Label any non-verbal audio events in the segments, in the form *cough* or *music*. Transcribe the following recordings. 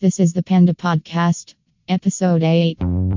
This is the Panda Podcast, Episode 8.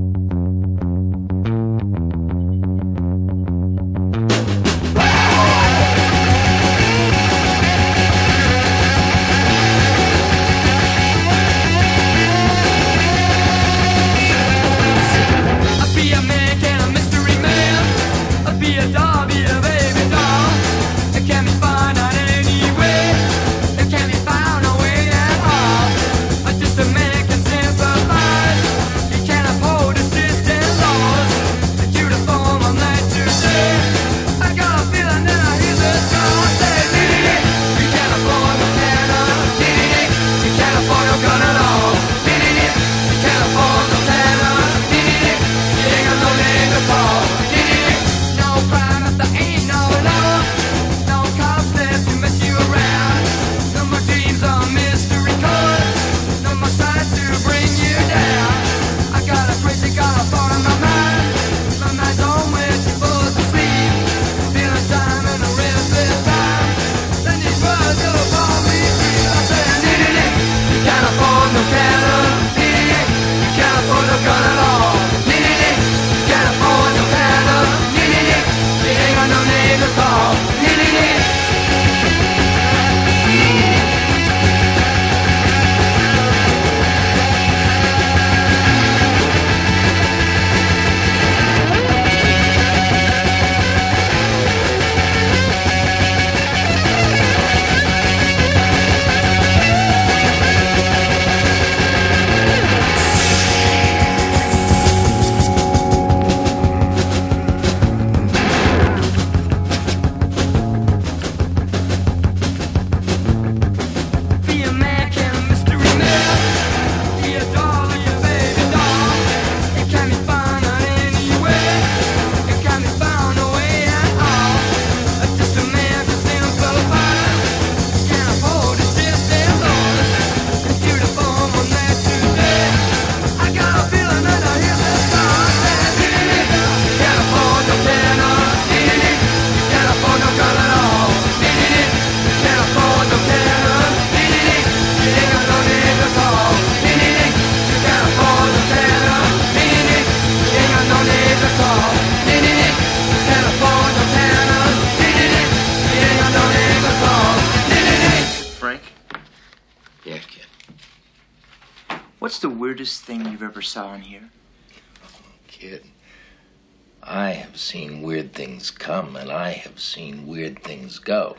seen weird things come and I have seen weird things go.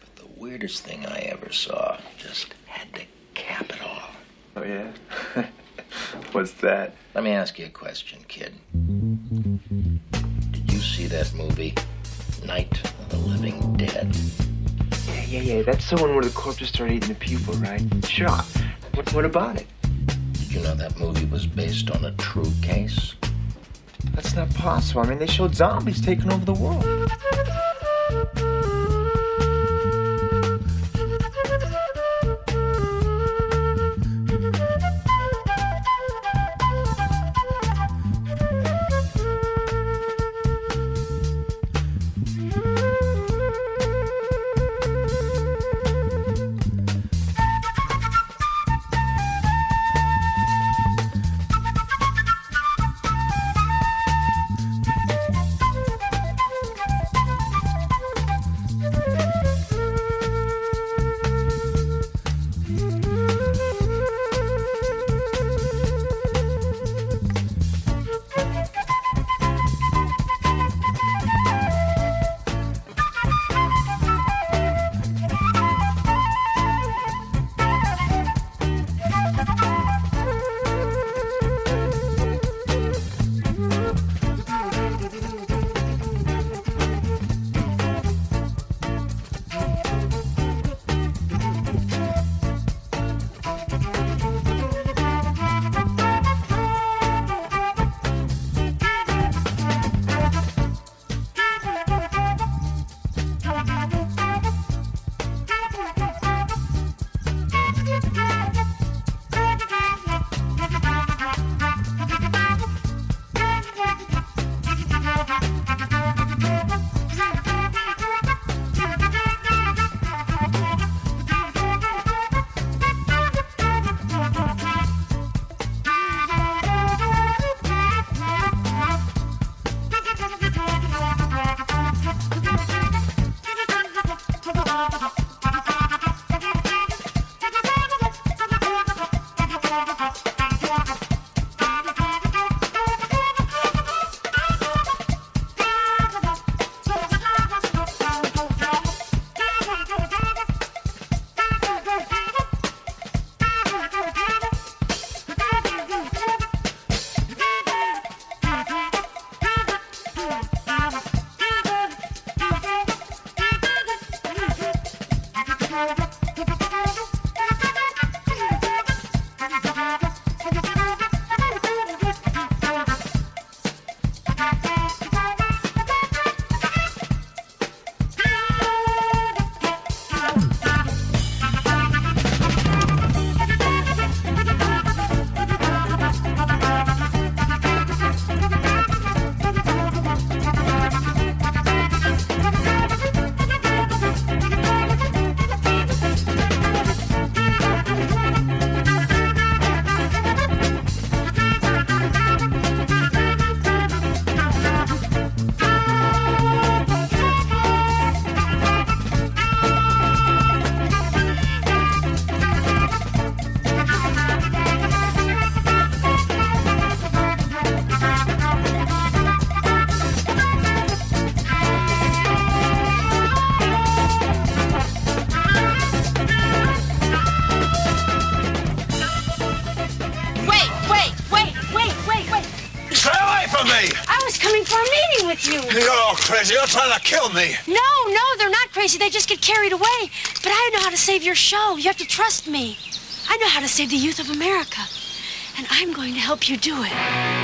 But the weirdest thing I ever saw just had to cap it all. Oh, yeah? *laughs* What's that? Let me ask you a question, kid. Did you see that movie, Night of the Living Dead? Yeah, yeah, yeah. That's the one where the corpses start eating the people, right? Sure. What, what about it? Did you know that movie was based on a true case? That's not possible. I mean, they showed zombies taking over the world. You're all crazy. You're trying to kill me. No, no, they're not crazy. They just get carried away. But I know how to save your show. You have to trust me. I know how to save the youth of America. And I'm going to help you do it.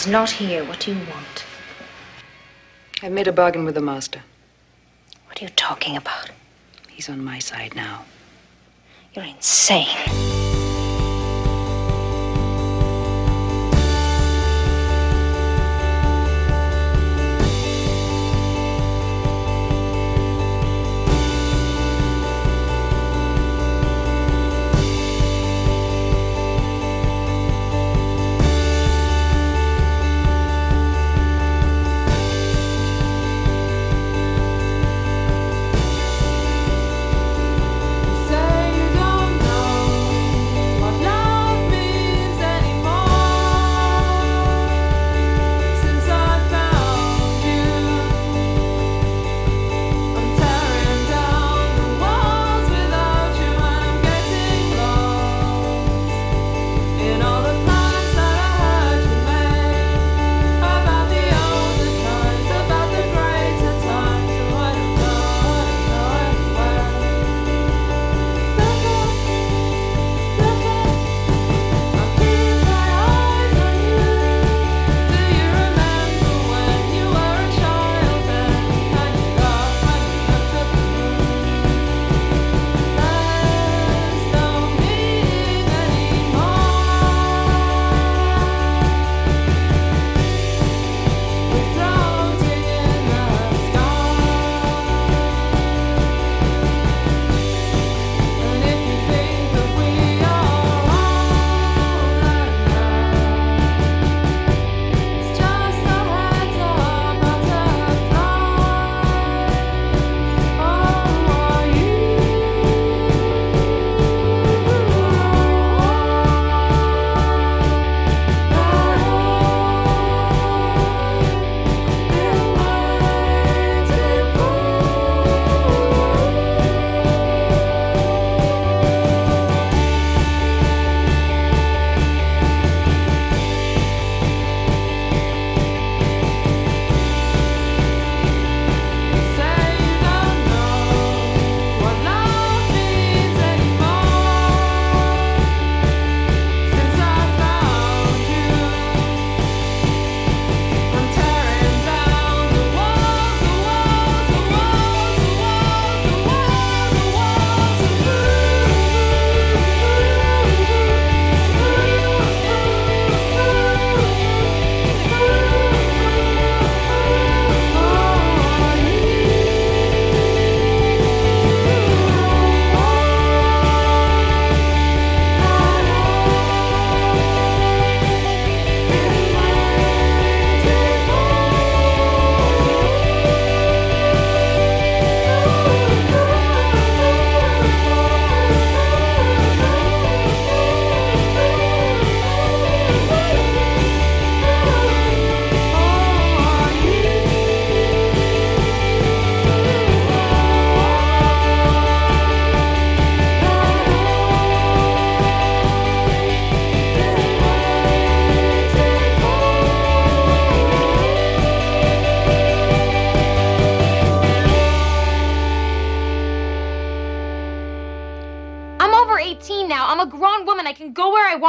He's not here. What do you want? I've made a bargain with the master. What are you talking about? He's on my side now. You're insane.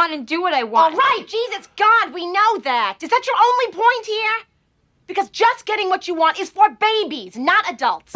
Want and do what I want. All right, Jesus God, we know that. Is that your only point here? Because just getting what you want is for babies, not adults.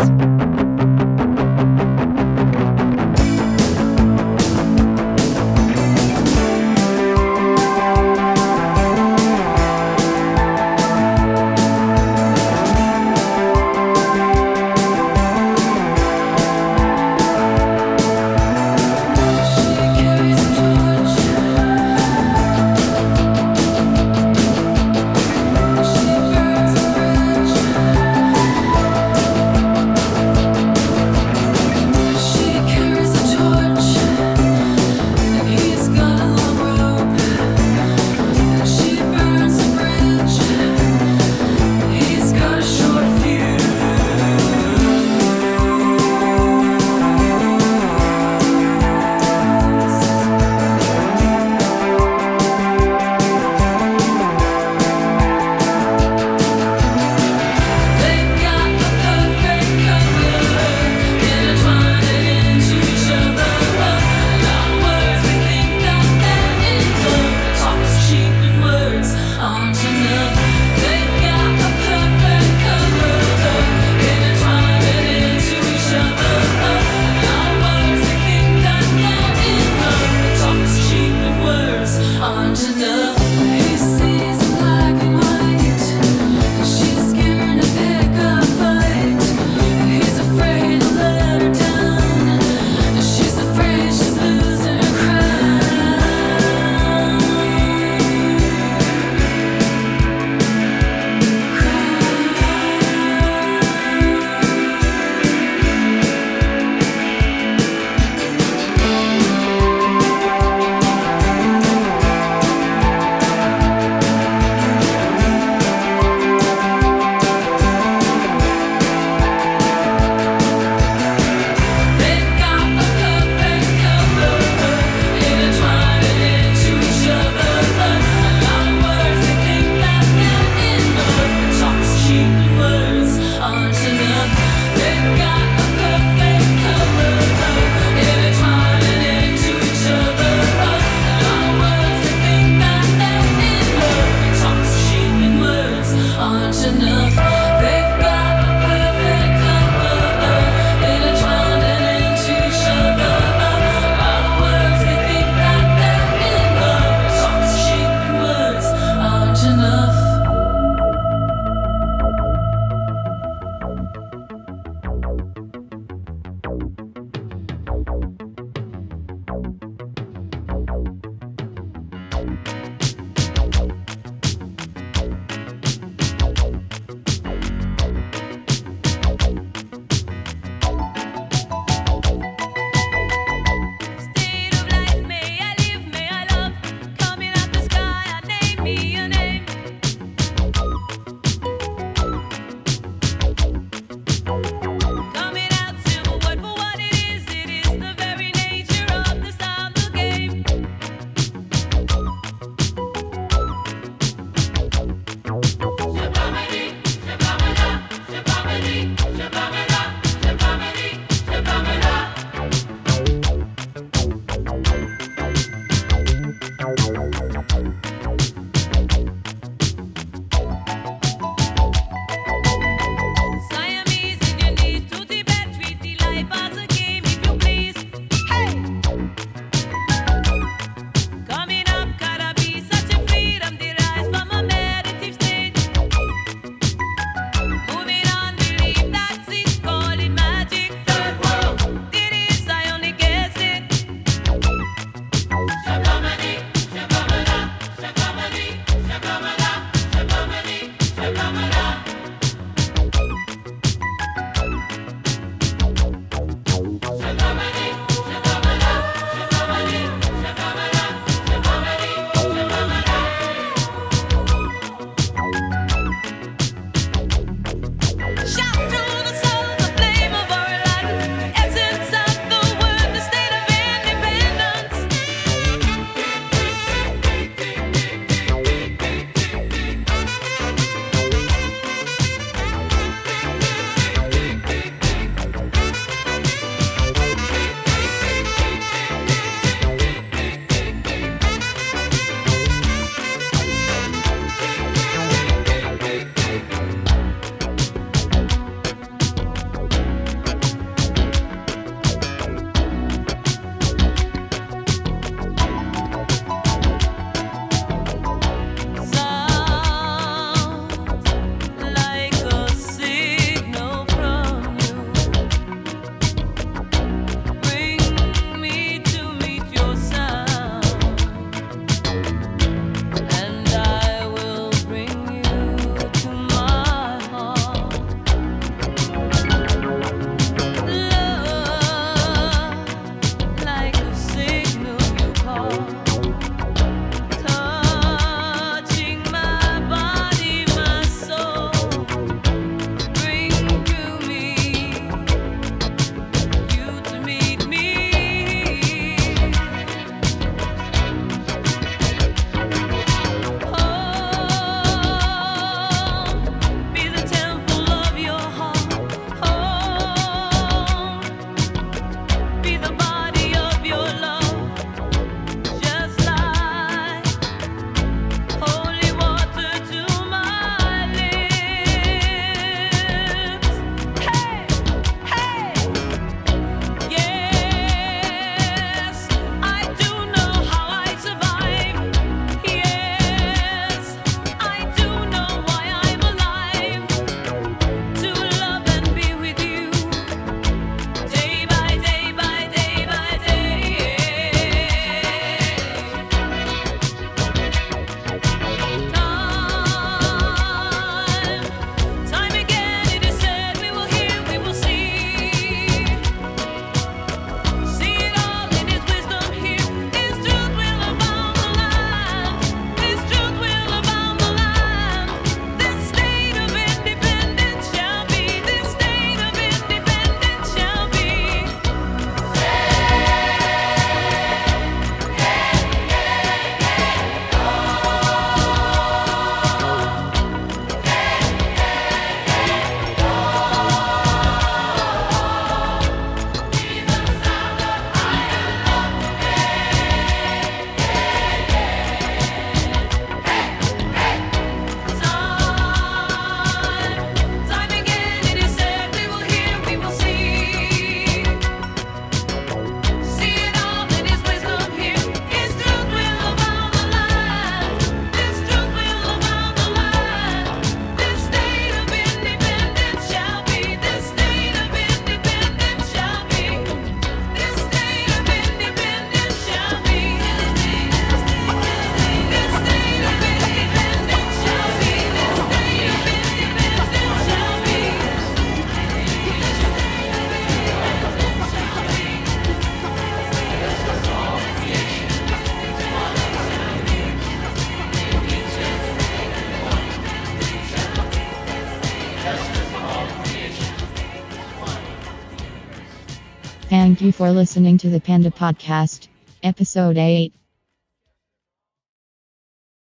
Thank you for listening to the Panda Podcast, Episode 8.